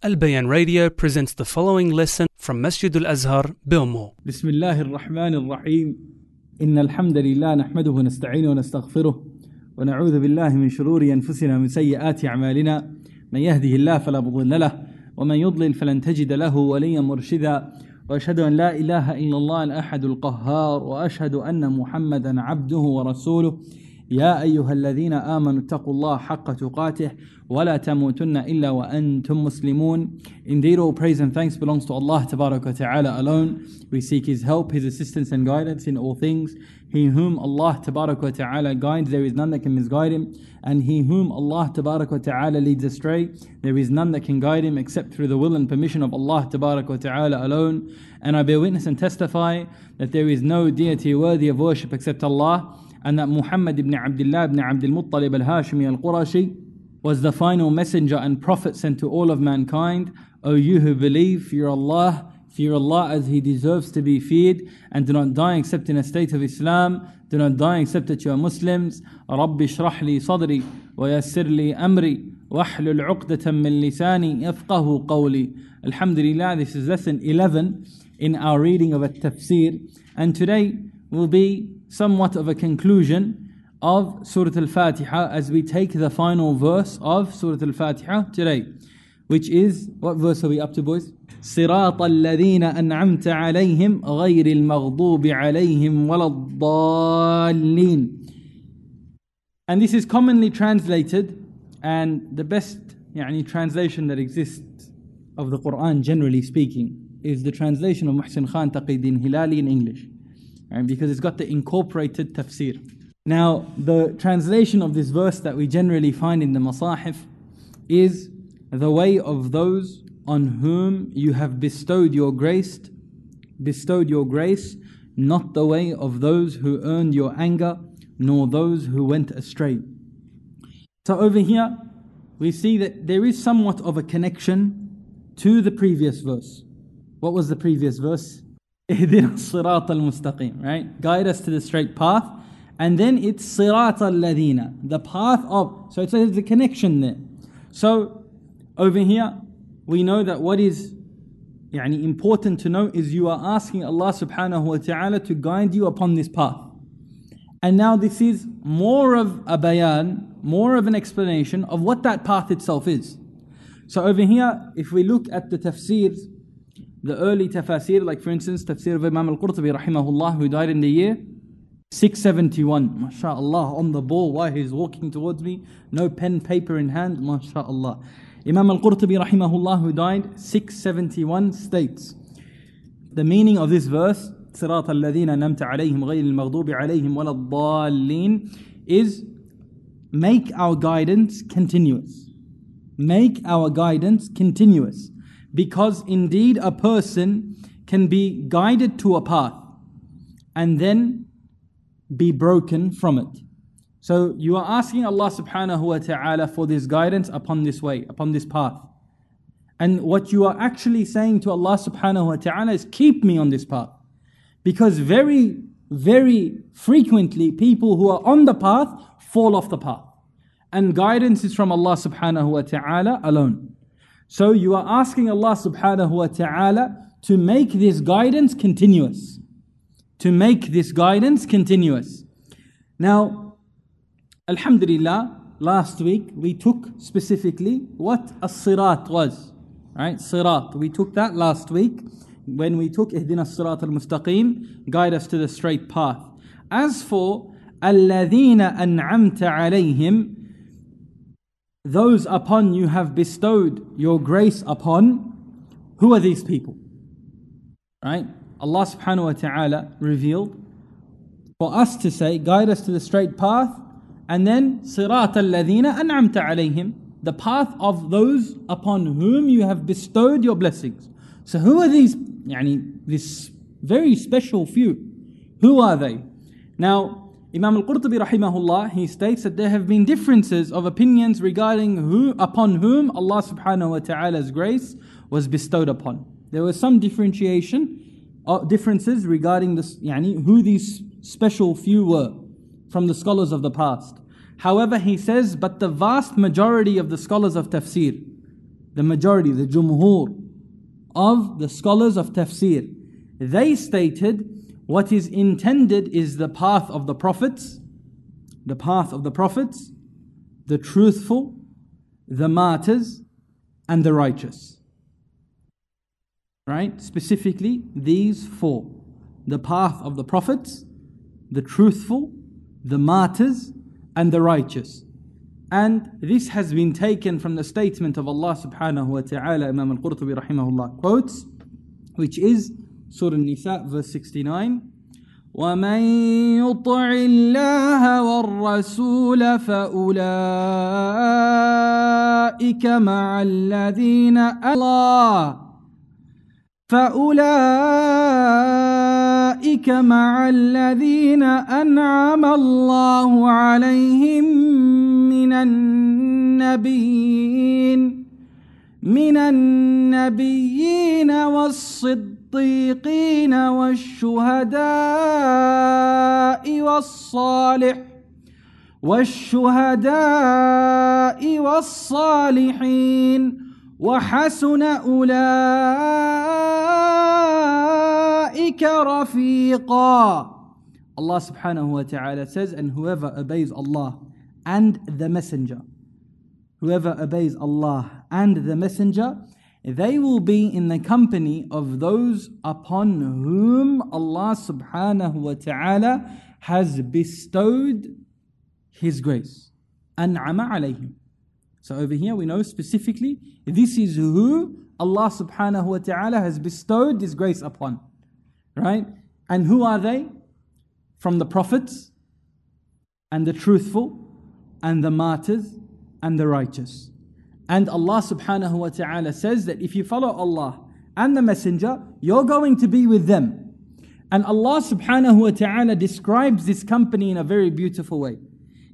Al Bayan Radio presents the following lesson from Masjid Al Azhar, Belmore. بسم الله الرحمن الرحيم إن الحمد لله نحمده ونستعينه ونستغفره ونعوذ بالله من شرور أنفسنا ومن سيئات أعمالنا من يهده الله فلا مضل له ومن يضلل فلن تجد له وليا مرشدا وأشهد أن لا إله إلا الله الأحد القهار وأشهد أن محمدا عبده ورسوله يا أيها الذين آمنوا اتقوا الله حق تقاته ولا تموتن إلا وأنتم مسلمون Indeed all praise and thanks belongs to Allah تبارك وتعالى alone We seek His help, His assistance and guidance in all things He whom Allah تبارك وتعالى guides there is none that can misguide him and he whom Allah تبارك وتعالى leads astray there is none that can guide him except through the will and permission of Allah تبارك وتعالى alone and I bear witness and testify that there is no deity worthy of worship except Allah and that Muhammad ibn Abdullah ibn Abdul Muttalib al-Hashimi al-Qurashi was the final messenger and prophet sent to all of mankind. O you who believe, fear Allah, fear Allah as He deserves to be feared, and do not die except in a state of Islam. Do not die except that you are Muslims. رب اشرح لي صدري ويسر لي أمري واحلل عقدة من لساني يفقه قولي. Alhamdulillah, this is lesson 11 in our reading of a tafsir, and today will be somewhat of a conclusion of Surah Al Fatiha as we take the final verse of Surah Al Fatiha today, which is what verse are we up to, boys? صراط الذين أنعمت عليهم غير المغضوب عليهم ولا الضالين And this is commonly translated and the best يعني, translation that exists of the Quran generally speaking is the translation of Muhsin Khan Taqiddin Hilali in English right? because it's got the incorporated tafsir. Now, the translation of this verse that we generally find in the Masahif is the way of those on whom you have bestowed your grace, bestowed your grace, not the way of those who earned your anger, nor those who went astray. So over here, we see that there is somewhat of a connection to the previous verse. What was the previous verse? اهدنا الصراط المستقيم right guide us to the straight path and then it's صراط الذين the path of so it's there's a connection there so over here we know that what is يعني important to know is you are asking Allah subhanahu wa ta'ala to guide you upon this path and now this is more of a bayan more of an explanation of what that path itself is so over here if we look at the tafsirs the early tafsir, like for instance, tafsir of Imam al-Qurtubi rahimahullah, who died in the year 671. MashaAllah, on the ball while he's walking towards me, no pen, paper in hand, MashaAllah. Imam al-Qurtubi rahimahullah, who died 671, states, the meaning of this verse, صراط الذين نمت عليهم غير المغضوب عليهم ولا الضالين is make our guidance continuous. Make our guidance continuous because indeed a person can be guided to a path and then be broken from it. So you are asking Allah subhanahu wa ta'ala for this guidance upon this way, upon this path. And what you are actually saying to Allah subhanahu wa ta'ala is keep me on this path. Because very, very frequently people who are on the path fall off the path. And guidance is from Allah subhanahu wa ta'ala alone. So you are asking Allah subhanahu wa ta'ala to make this guidance continuous. To make this guidance continuous. Now, Alhamdulillah, last week we took specifically what a sirat was. Right? Sirat. We took that last week when we took Ihdina Sirat al Mustaqim, guide us to the straight path. As for Alladina an'amta alayhim, those upon you have bestowed your grace upon, who are these people? Right? Allah subhanahu wa ta'ala revealed for us to say, guide us to the straight path, and then sirat alladhina an'amta alayhim, the path of those upon whom you have bestowed your blessings. So who are these, yani, this very special few? Who are they? Now, Imam al-Qurtubi rahimahullah, he states that there have been differences of opinions regarding who upon whom Allah subhanahu wa ta'ala's grace was bestowed upon. There was some differentiation, uh, differences regarding this, yani, who these special few were from the scholars of the past. However, he says, but the vast majority of the scholars of tafsir, the majority, the jumhur of the scholars of tafsir, they stated what is intended is the path of the prophets, the path of the prophets, the truthful, the martyrs, and the righteous. Right? Specifically, these four the path of the prophets, the truthful, the martyrs, and the righteous. And this has been taken from the statement of Allah subhanahu wa ta'ala, Imam al-Qurtubi rahimahullah quotes, which is Surah Nisa verse 69. ومن يطع الله والرسول فأولئك مع الذين الله فأولئك مع الذين أنعم الله عليهم من النبيين من النبيين والصديقين والشهداء والصالح والشهداء والصالحين وحسن أولئك رفيقا. الله سبحانه وتعالى says and whoever obeys Allah and the messenger whoever obeys Allah and the messenger they will be in the company of those upon whom Allah subhanahu wa ta'ala has bestowed His grace. An'ama alayhim. So over here we know specifically this is who Allah subhanahu wa ta'ala has bestowed this grace upon. Right? And who are they? From the prophets and the truthful and the martyrs and the righteous. And Allah subhanahu wa ta'ala says that if you follow Allah and the Messenger, you're going to be with them. And Allah subhanahu wa ta'ala describes this company in a very beautiful way.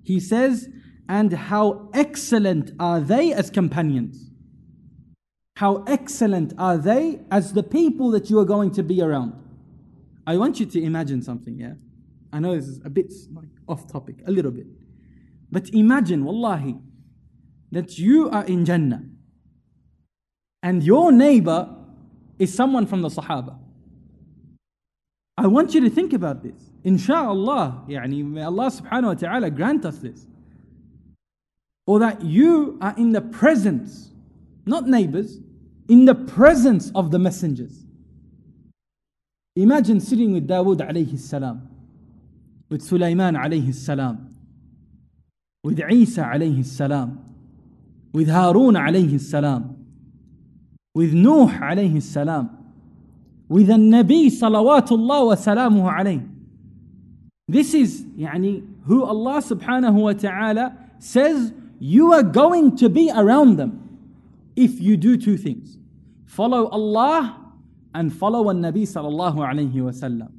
He says, and how excellent are they as companions. How excellent are they as the people that you are going to be around. I want you to imagine something, yeah? I know this is a bit like off topic, a little bit. But imagine, wallahi, that you are in Jannah and your neighbor is someone from the Sahaba. I want you to think about this. Insha'Allah, yani, may Allah subhanahu wa ta'ala grant us this or that you are in the presence, not neighbors, in the presence of the messengers. Imagine sitting with Dawood alayhi salam, with Sulaiman alayhi salam, with Isa alayhi salam, with Harun alayhi salam, with Nuh alayhi salam, with the Nabi salawatullah wa salamuhu alayhi. This is يعني, who Allah subhanahu wa ta'ala says you are going to be around them if you do two things follow Allah and follow a Nabi sallallahu alayhi wasallam.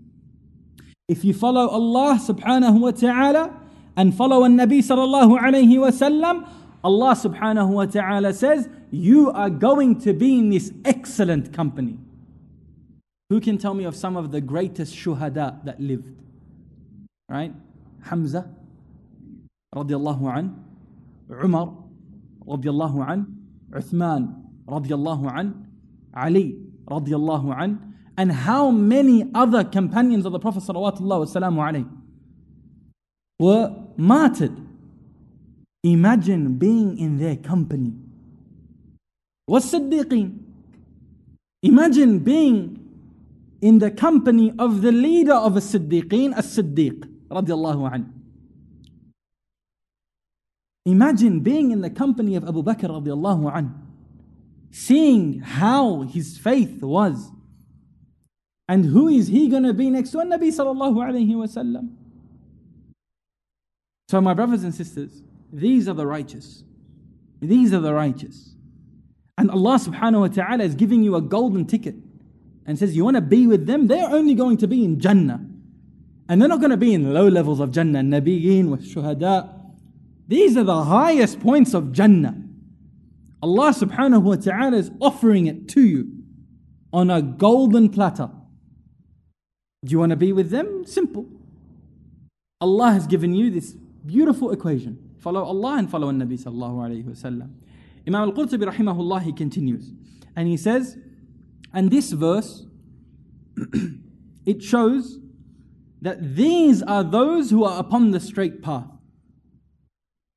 If you follow Allah subhanahu wa ta'ala and follow a Nabi sallallahu alayhi wasallam, Allah subhanahu wa ta'ala says, You are going to be in this excellent company. Who can tell me of some of the greatest shuhada that lived? Right? Hamza radiallahu an, Umar radiallahu an, Uthman radiallahu an, Ali radiallahu an, and how many other companions of the Prophet sallallahu alayhi were martyred imagine being in their company والصديقين imagine being in the company of the leader of the Siddiqeen الصديق رضي الله عنه Imagine being in the company of Abu Bakr radiallahu anhu, seeing how his faith was. And who is he going to be next to? Nabi sallallahu alayhi wasallam. So, my brothers and sisters, these are the righteous. These are the righteous. And Allah subhanahu wa ta'ala is giving you a golden ticket and says, You want to be with them? They're only going to be in Jannah. And they're not going to be in low levels of Jannah, Nabiyin, with shuhada, these are the highest points of Jannah. Allah subhanahu wa ta'ala is offering it to you on a golden platter. Do you want to be with them? Simple. Allah has given you this beautiful equation. Follow Allah and follow Nabi sallallahu alayhi wasallam. Imam al-Qurtubi rahimahullah, he continues. And he says, and this verse, it shows that these are those who are upon the straight path.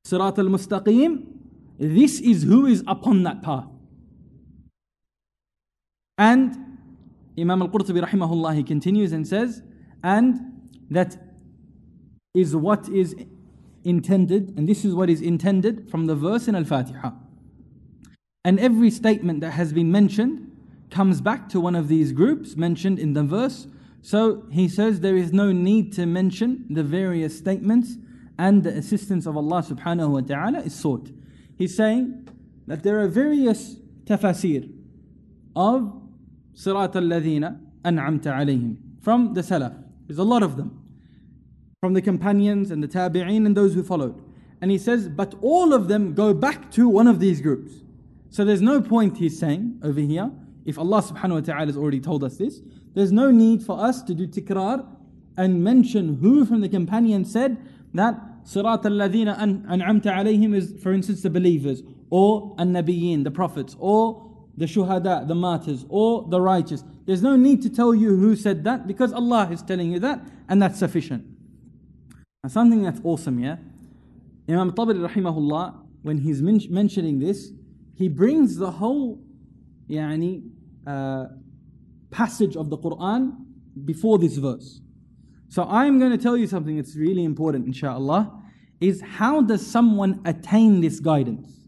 Sirat al-Mustaqim, this is who is upon that path. And Imam al-Qurtubi rahimahullah, he continues and says, and that is what is intended, and this is what is intended from the verse in Al-Fatiha. And every statement that has been mentioned comes back to one of these groups mentioned in the verse. So he says there is no need to mention the various statements and the assistance of Allah subhanahu wa ta'ala is sought. He's saying that there are various tafasir of Sirat al-Ladhina an'amta alayhim from the Salaf. There's a lot of them. From the companions and the tabi'een and those who followed. And he says, but all of them go back to one of these groups. So there's no point, he's saying over here, if Allah subhanahu wa ta'ala has already told us this, there's no need for us to do tikrar and mention who from the companions said that Sirat al-Ladina an'amta alayhim is, for instance, the believers, or an-nabiyyin, the prophets, or the shuhada, the martyrs, or the righteous. There's no need to tell you who said that because Allah is telling you that, and that's sufficient. And something that's awesome here, Imam Tabari rahimahullah, when he's men- mentioning this, he brings the whole yani, uh, passage of the Quran before this verse. So I'm going to tell you something that's really important, inshallah, is how does someone attain this guidance?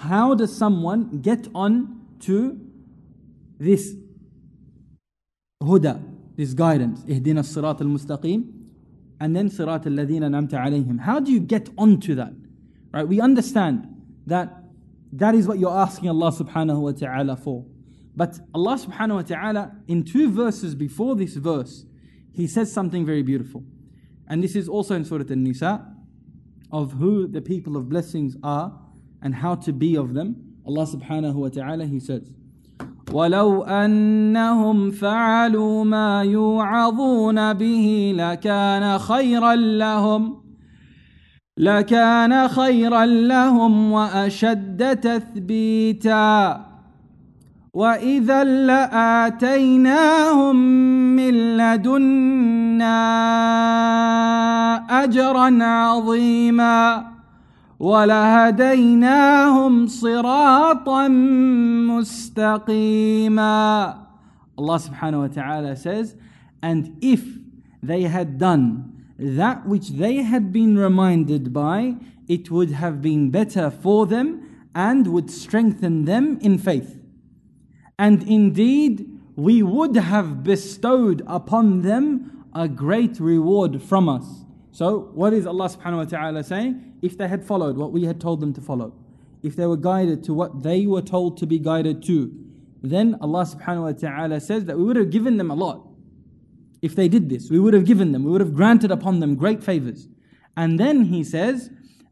How does someone get on to this huda, this guidance? Ihdina الصراط المستقيم? And then sirat al-ladhina namta alayhim. How do you get onto that? Right? We understand that that is what you're asking Allah subhanahu wa ta'ala for. But Allah subhanahu wa ta'ala, in two verses before this verse, He says something very beautiful. And this is also in Surah An Nisa of who the people of blessings are and how to be of them. Allah subhanahu wa ta'ala, He says, ولو أنهم فعلوا ما يوعظون به لكان خيرا لهم لكان خيرا لهم واشد تثبيتا واذا لاتيناهم من لدنا اجرا عظيما ولهديناهم صراطا مستقيما Allah subhanahu wa ta'ala says and if they had done that which they had been reminded by, it would have been better for them and would strengthen them in faith. And indeed, we would have bestowed upon them a great reward from us. So, what is Allah subhanahu wa ta'ala saying? If they had followed what we had told them to follow, if they were guided to what they were told to be guided to, then Allah subhanahu wa ta'ala says that we would have given them a lot. If they did this, we would have given them, we would have granted upon them great favors. And then he says,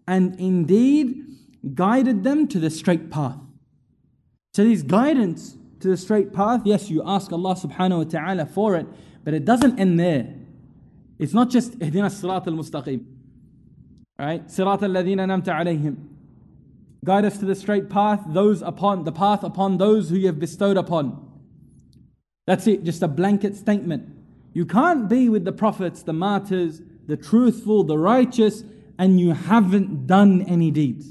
and indeed guided them to the straight path. So, this guidance to the straight path, yes, you ask Allah subhanahu wa ta'ala for it, but it doesn't end there. It's not just sirat al mustaqim. Right? Al ladina namta alayhim. Guide us to the straight path, those upon the path upon those who you have bestowed upon. That's it, just a blanket statement. You can't be with the prophets, the martyrs, the truthful, the righteous, and you haven't done any deeds.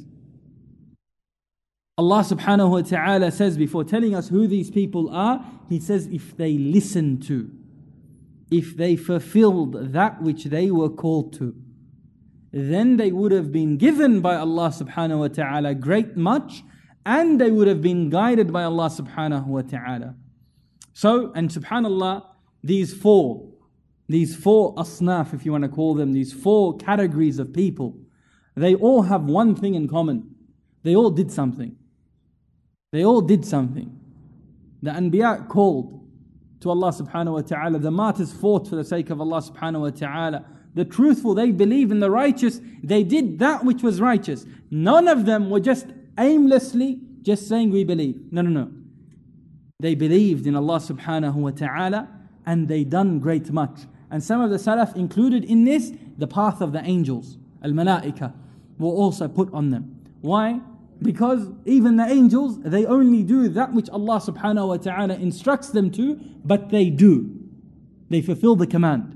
Allah subhanahu wa ta'ala says before telling us who these people are, He says, if they listen to, if they fulfilled that which they were called to, then they would have been given by Allah subhanahu wa ta'ala great much, and they would have been guided by Allah subhanahu wa ta'ala. So, and subhanallah, these four, these four asnaf, if you want to call them, these four categories of people, they all have one thing in common. They all did something. They all did something. The Anbiya called to Allah subhanahu wa ta'ala. The martyrs fought for the sake of Allah subhanahu wa ta'ala. The truthful, they believe in the righteous. They did that which was righteous. None of them were just aimlessly just saying we believe. No, no, no. They believed in Allah subhanahu wa ta'ala and they done great much. And some of the Salaf included in this the path of the angels, al malaika, were also put on them. Why? Because even the angels, they only do that which Allah subhanahu wa ta'ala instructs them to, but they do. They fulfill the command.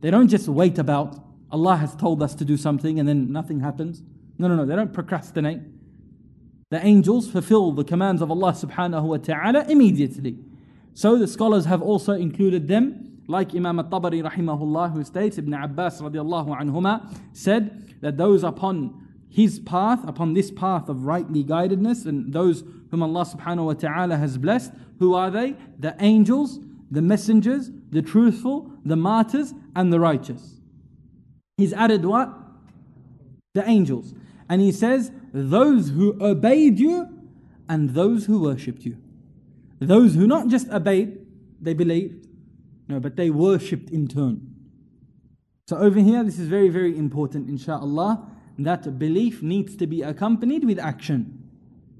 They don't just wait about, Allah has told us to do something and then nothing happens. No, no, no, they don't procrastinate. The angels fulfill the commands of Allah subhanahu wa ta'ala immediately. So the scholars have also included them, like Imam al-Tabari rahimahullah, who states, Ibn Abbas radiallahu anhuma, said that those upon his path, upon this path of rightly guidedness, and those whom Allah subhanahu wa ta'ala has blessed, who are they? The angels, the messengers, the truthful, the martyrs, and the righteous. He's added what? The angels. And he says, those who obeyed you and those who worshipped you. Those who not just obeyed, they believed, no, but they worshipped in turn. So over here, this is very, very important, inshallah that belief needs to be accompanied with action.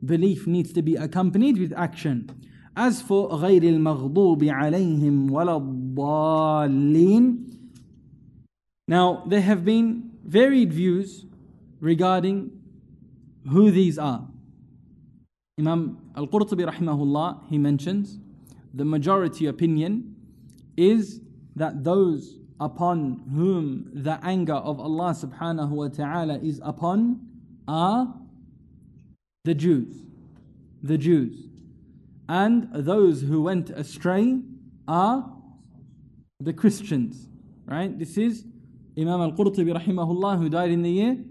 Belief needs to be accompanied with action. As for غير المغضوب عليهم ولا الضالين Now there have been varied views regarding who these are. Imam Al-Qurtubi rahimahullah, he mentions the majority opinion is that those upon whom the anger of Allah subhanahu wa ta'ala is upon are the Jews. The Jews. And those who went astray are the Christians. Right? This is Imam al Qurtubi rahimahullah who died in the year.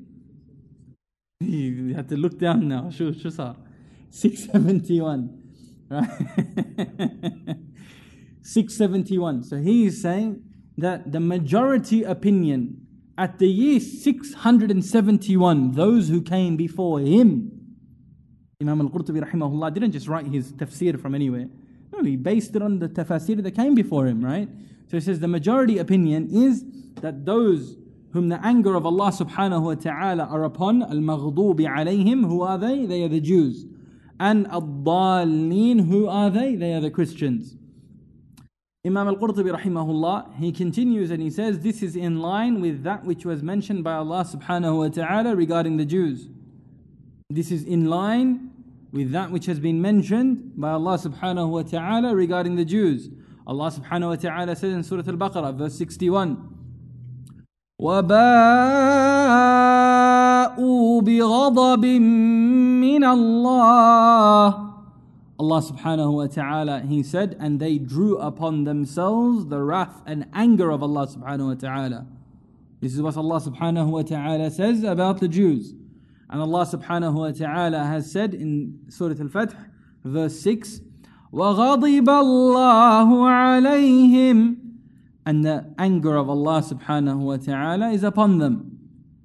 You have to look down now. 671. Right? 671. So he is saying that the majority opinion at the year 671, those who came before him, Imam al-Qurtubi rahimahullah didn't just write his tafsir from anywhere. No, he based it on the tafsir that came before him, right? So he says the majority opinion is that those whom the anger of Allah subhanahu wa ta'ala are upon, al-maghdubi alayhim, who are they? They are the Jews. And ad-dallin, who are they? They are the Christians. Imam al-Qurtubi rahimahullah, he continues and he says, this is in line with that which was mentioned by Allah subhanahu wa ta'ala regarding the Jews. This is in line with that which has been mentioned by Allah subhanahu wa ta'ala regarding the Jews. Allah subhanahu wa ta'ala says in Surah Al-Baqarah, verse 61, وَبَاءُوا بِغَضَبٍ مِّنَ اللَّهِ Allah subhanahu wa ta'ala, He said, and they drew upon themselves the wrath and anger of Allah subhanahu wa ta'ala. This is what Allah subhanahu wa ta'ala says about the Jews. And Allah subhanahu wa ta'ala has said in Surah Al-Fath, verse 6, وَغَضِبَ اللَّهُ عَلَيْهِمْ And the anger of Allah subhanahu wa ta'ala is upon them.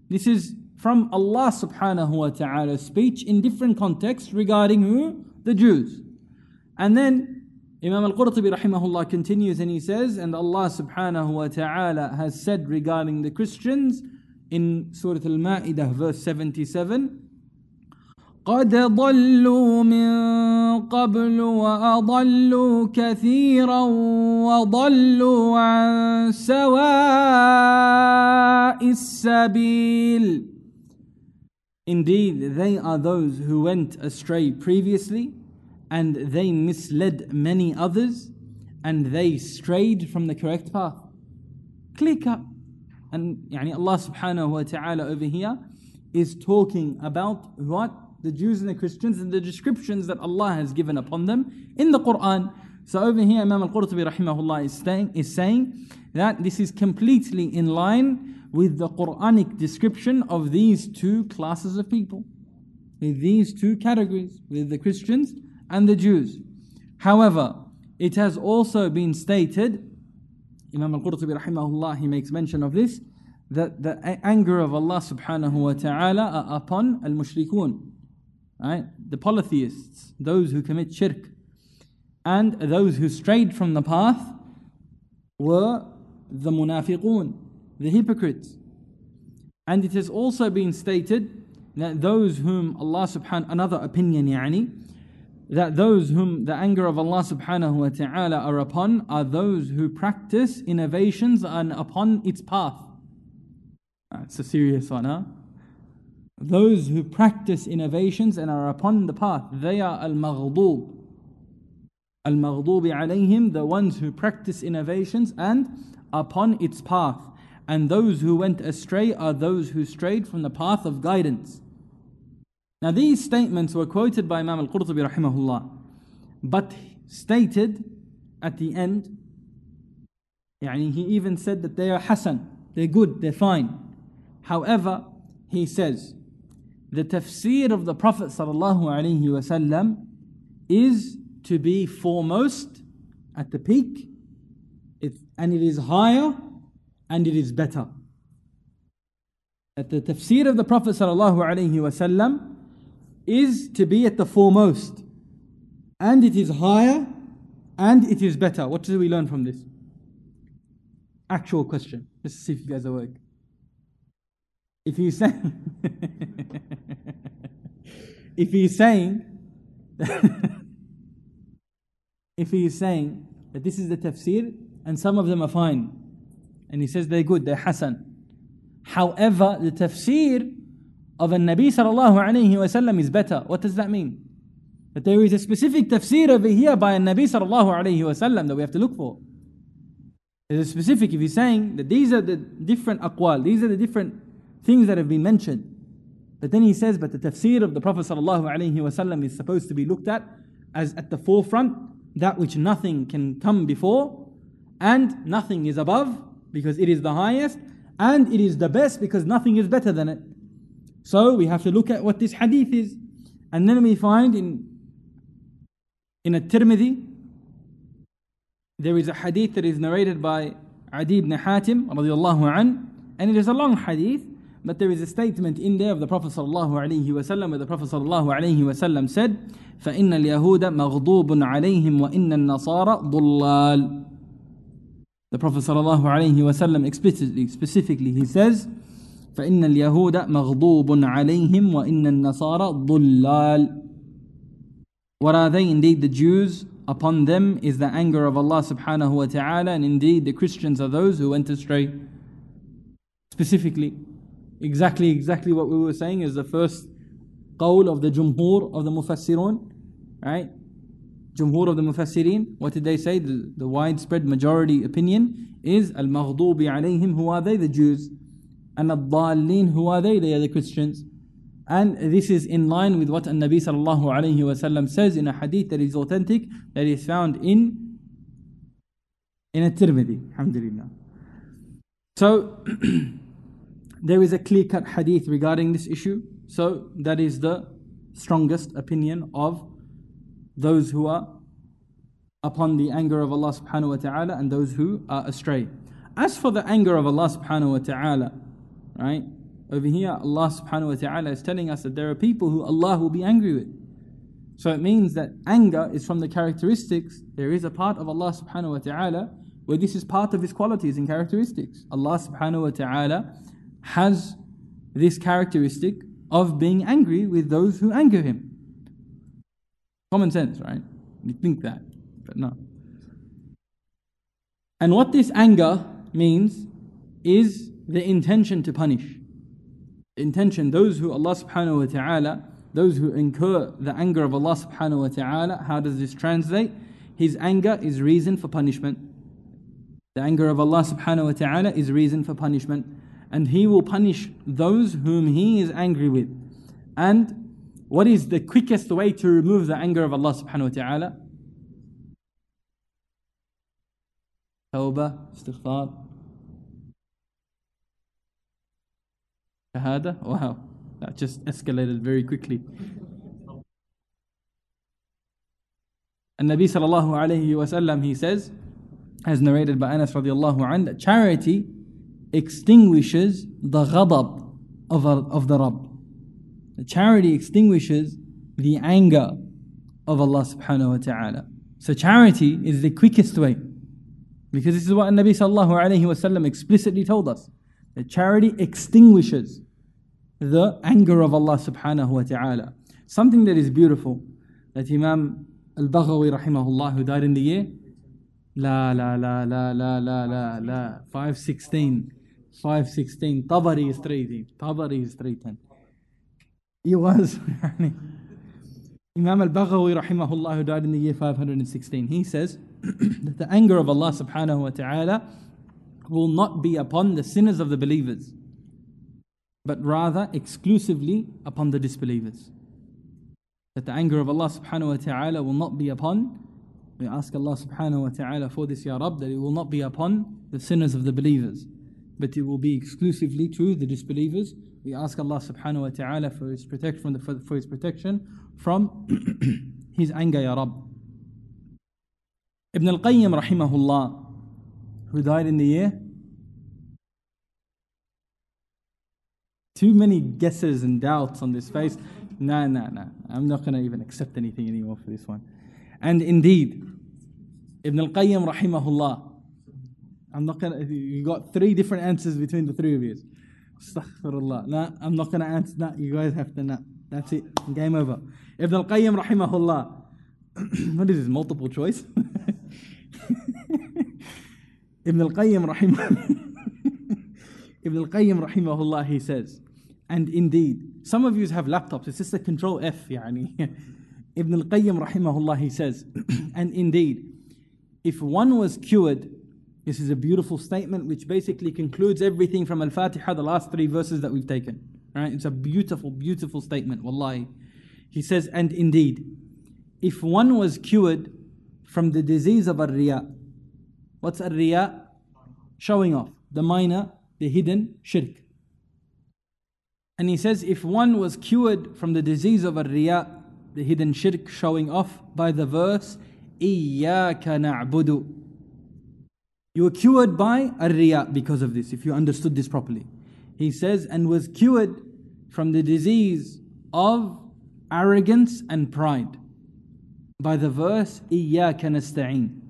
This is from Allah subhanahu wa ta'ala's speech in different contexts regarding who? The Jews. And then Imam al-Qurtubi rahimahullah continues and he says, and Allah subhanahu wa ta'ala has said regarding the Christians in Surah Al-Ma'idah verse 77, قد ضلوا من قبل وأضلوا كثيرا وضلوا عن سواء السبيل Indeed, they are those who went astray previously, and they misled many others, and they strayed from the correct path. Clear cut. And yani Allah subhanahu wa ta'ala over here is talking about what? The Jews and the Christians and the descriptions that Allah has given upon them in the Quran. So over here, Imam al-Qurtubi rahimahullah is saying, is saying that this is completely in line with the Quranic description of these two classes of people, with these two categories, with the Christians and the Jews. However, it has also been stated, Imam al-Qurtubi rahimahullah, he makes mention of this, that the anger of Allah subhanahu wa ta'ala are upon al-mushrikun, right? The polytheists, those who commit shirk, and those who strayed from the path were the munafiqun, the hypocrites. And it has also been stated that those whom Allah subhanahu another opinion yani that those whom the anger of Allah subhanahu wa ta'ala are upon are those who practice innovations and upon its path. It's a serious one, huh? those who practice innovations and are upon the path. They are al-maghdub. Al-maghdubi alayhim, the ones who practice innovations and upon its path. And those who went astray are those who strayed from the path of guidance. Now these statements were quoted by Imam al-Qurtubi rahimahullah, but stated at the end, يعني he even said that they are hasan, they're good, they're fine. However, he says, the tafsir of the Prophet sallallahu alaihi wasallam is to be foremost at the peak, and it is higher and it is better. That the tafsir of the Prophet sallallahu alaihi wasallam is to be at the foremost, and it is higher and it is better. What do we learn from this? Actual question. Let's see if you guys are awake. If he's saying, if he's saying, if he is saying that this is the tafsir and some of them are fine, and he says they're good, they're hasan. However, the tafsir of a Nabi sallallahu alayhi wasallam is better. What does that mean? That there is a specific tafsir over here by a Nabi sallallahu alayhi wasallam that we have to look for. There's a specific, if he's saying that these are the different aqwal, these are the different things that have been mentioned. But then he says, but the tafsir of the Prophet ﷺ is supposed to be looked at as at the forefront, that which nothing can come before, and nothing is above, because it is the highest, and it is the best because nothing is better than it. So we have to look at what this hadith is. And then we find in in a Tirmidhi, there is a hadith that is narrated by Adi ibn Hatim radiallahu an, and it is a long hadith, but there is a statement in there of the Prophet sallallahu alaihi wasallam where the Prophet sallallahu alaihi wasallam said, فإن اليهود مغضوب عليهم وإن النصارى ضلال. The Prophet sallallahu alaihi wasallam explicitly, specifically, he says, فإن اليهود مغضوب عليهم وإن النصارى ضلال. What are they? Indeed, the Jews, upon them is the anger of Allah subhanahu wa ta'ala, and indeed the Christians are those who went astray. Specifically, exactly exactly what we were saying is the first qawl of the jumhur of the mufassirun right jumhur of the mufassirin what did they say the, the widespread majority opinion is al-maghdubi alayhim who are they the Jews and al-dallin who are they they are the Christians and this is in line with what Nabi sallallahu alayhi wasallam says in a hadith that is authentic that is found in in a Tirmidhi alhamdulillah so there is a clear cut hadith regarding this issue. So that is the strongest opinion of those who are upon the anger of Allah subhanahu wa ta'ala and those who are astray. As for the anger of Allah subhanahu wa ta'ala, right? Over here, Allah subhanahu wa ta'ala is telling us that there are people who Allah will be angry with. So it means that anger is from the characteristics. There is a part of Allah subhanahu wa ta'ala where this is part of His qualities and characteristics. Allah subhanahu wa ta'ala has this characteristic of being angry with those who anger him. Common sense, right? You think that, but no. And what this anger means is the intention to punish. Intention, those who Allah subhanahu wa ta'ala, those who incur the anger of Allah subhanahu wa ta'ala, how does this translate? His anger is reason for punishment. The anger of Allah subhanahu wa ta'ala is reason for punishment and He will punish those whom He is angry with. And what is the quickest way to remove the anger of Allah subhanahu wa ta'ala? Tawbah, istighfar, shahada. Wow, that just escalated very quickly. And Nabi sallallahu alayhi wasallam he says, as narrated by Anas radiallahu anhu, that charity extinguishes the ghadab of, of the Rabb. The charity extinguishes the anger of Allah subhanahu wa ta'ala. So charity is the quickest way. Because this is what Nabi sallallahu alayhi wasallam explicitly told us. That charity extinguishes the anger of Allah subhanahu wa ta'ala. Something that is beautiful that Imam al-Baghawi rahimahullah who died in the year La la la la la la la la 516 516. Tabari is 3. Tabari is 310. He was. Imam al-Baghawi rahimahullah who died in the year 516, he says that the anger of Allah subhanahu wa ta'ala will not be upon the sinners of the believers, but rather exclusively upon the disbelievers. That the anger of Allah subhanahu wa ta'ala will not be upon, we ask Allah subhanahu wa ta'ala for this, Ya Rab, that it will not be upon the sinners of the believers, but it will be exclusively to the disbelievers. We ask Allah subhanahu wa ta'ala for his protection from the, for, his protection from his anger, Ya Rab. Ibn al-Qayyim rahimahullah, who died in the year too many guesses and doubts on this face. No, no, no. I'm not going to even accept anything anymore for this one. And indeed, Ibn al-Qayyim rahimahullah, I'm not going to, you got three different answers between the three of you. Astaghfirullah. No, I'm not going to answer that. You guys have to, no. That's it. Game over. Ibn al-Qayyim rahimahullah. what is this, multiple choice? Ibn al-Qayyim rahimahullah. Ibn al-Qayyim rahimahullah, he says, and indeed, some of you have laptops, it's just a control F, yani. Ibn al-Qayyim rahimahullah, he says, and indeed, if one was cured, this is a beautiful statement which basically concludes everything from Al-Fatiha, the last three verses that we've taken. Right? It's a beautiful, beautiful statement, wallahi. He says, and indeed, if one was cured from the disease of ar-riya, what's ar-riya? Showing off, the minor, the hidden shirk. And he says, if one was cured from the disease of riya, the hidden shirk showing off by the verse, إِيَّاكَ نَعْبُدُ You were cured by riya because of this, if you understood this properly. He says, and was cured from the disease of arrogance and pride by the verse, إِيَّاكَ نَسْتَعِينَ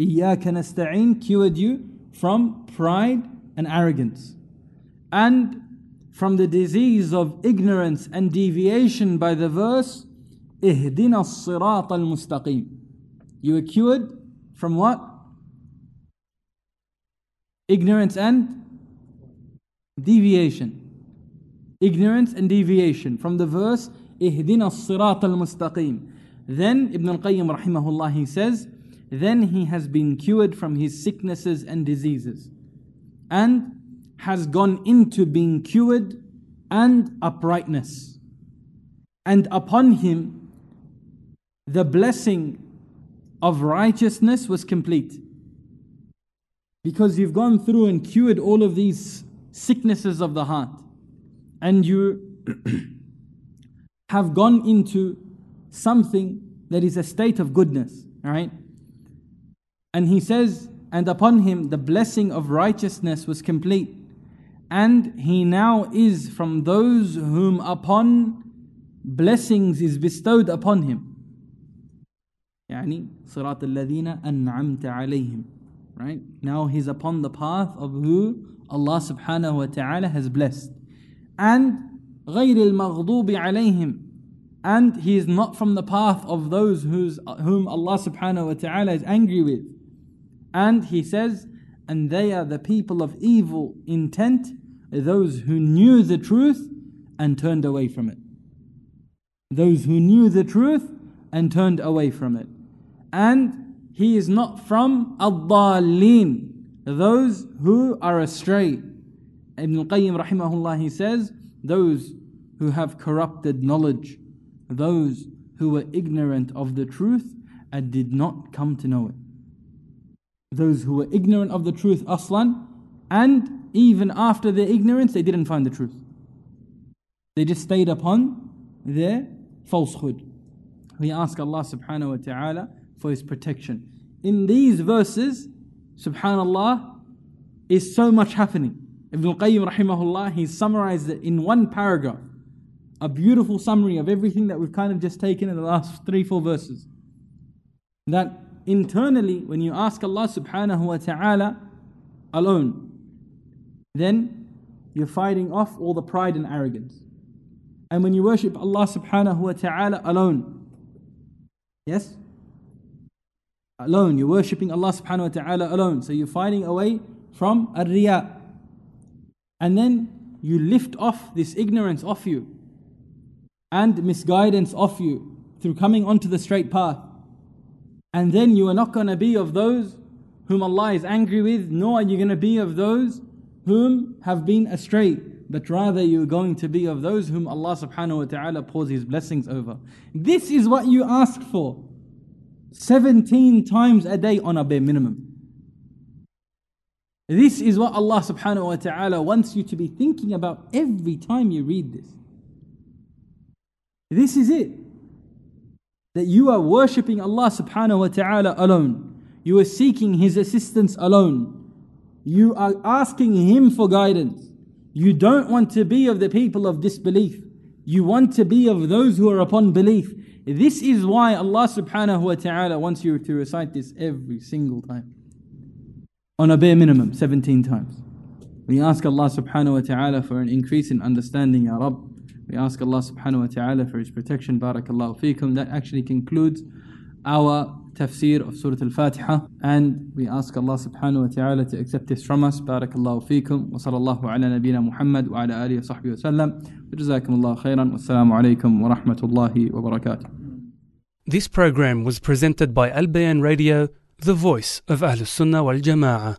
إِيَّاكَ نَسْتَعِينَ cured you from pride and arrogance. And from the disease of ignorance and deviation by the verse اهدنا الصراط المستقيم you were cured from what ignorance and deviation ignorance and deviation from the verse اهدنا الصراط المستقيم then Ibn al-Qayyim rahimahullah he says then he has been cured from his sicknesses and diseases and has gone into being cured and uprightness and upon him the blessing of righteousness was complete because you've gone through and cured all of these sicknesses of the heart and you have gone into something that is a state of goodness, right? And he says, and upon him the blessing of righteousness was complete And he now is from those whom upon blessings is bestowed upon him. يعني صراط الذين أنعمت عليهم right now he's upon the path of who Allah subhanahu wa ta'ala has blessed and غير المغضوب عليهم and he is not from the path of those whose, whom Allah subhanahu wa ta'ala is angry with. And he says, and they are the people of evil intent, those who knew the truth and turned away from it. Those who knew the truth and turned away from it. And he is not from al those who are astray. Ibn al-Qayyim rahimahullah, he says, those who have corrupted knowledge, those who were ignorant of the truth and did not come to know it. Those who were ignorant of the truth aslan, and even after their ignorance, they didn't find the truth. They just stayed upon their falsehood. We ask Allah subhanahu wa ta'ala for His protection. In these verses, subhanallah, is so much happening. Ibn al-Qayyim rahimahullah, he summarized it in one paragraph. A beautiful summary of everything that we've kind of just taken in the last three, four verses. That internally, when you ask Allah subhanahu wa ta'ala alone, then you're fighting off all the pride and arrogance. And when you worship Allah subhanahu wa ta'ala alone, yes? Alone, you're worshipping Allah subhanahu wa ta'ala alone. So you're fighting away from ar-riya. And then you lift off this ignorance off you. and misguidance off you through coming onto the straight path. And then you are not going to be of those whom Allah is angry with, nor are you going to be of those whom have been astray, but rather you're going to be of those whom Allah subhanahu wa ta'ala pours His blessings over. This is what you ask for 17 times a day on a bare minimum. This is what Allah subhanahu wa ta'ala wants you to be thinking about every time you read this. This is it. That you are worshipping Allah subhanahu wa ta'ala alone. You are seeking His assistance alone. You are asking Him for guidance. You don't want to be of the people of disbelief. You want to be of those who are upon belief. This is why Allah subhanahu wa ta'ala wants you to recite this every single time. On a bare minimum, 17 times. We ask Allah subhanahu wa ta'ala for an increase in understanding, Ya Rabb. We ask Allah subhanahu wa ta'ala for His protection. Barakallahu feekum. That actually concludes our tafsir of Surah Al-Fatiha. And we ask Allah subhanahu wa ta'ala to accept this from us. Barakallahu feekum. Wa sallallahu ala nabina Muhammad wa ala alihi wa sahbihi wa sallam. Wa jazakum Allah khairan. Wassalamu alaikum wa rahmatullahi wa barakatuh. This program was presented by Al Bayan Radio, the voice of Ahlus Sunnah wal Jama'ah.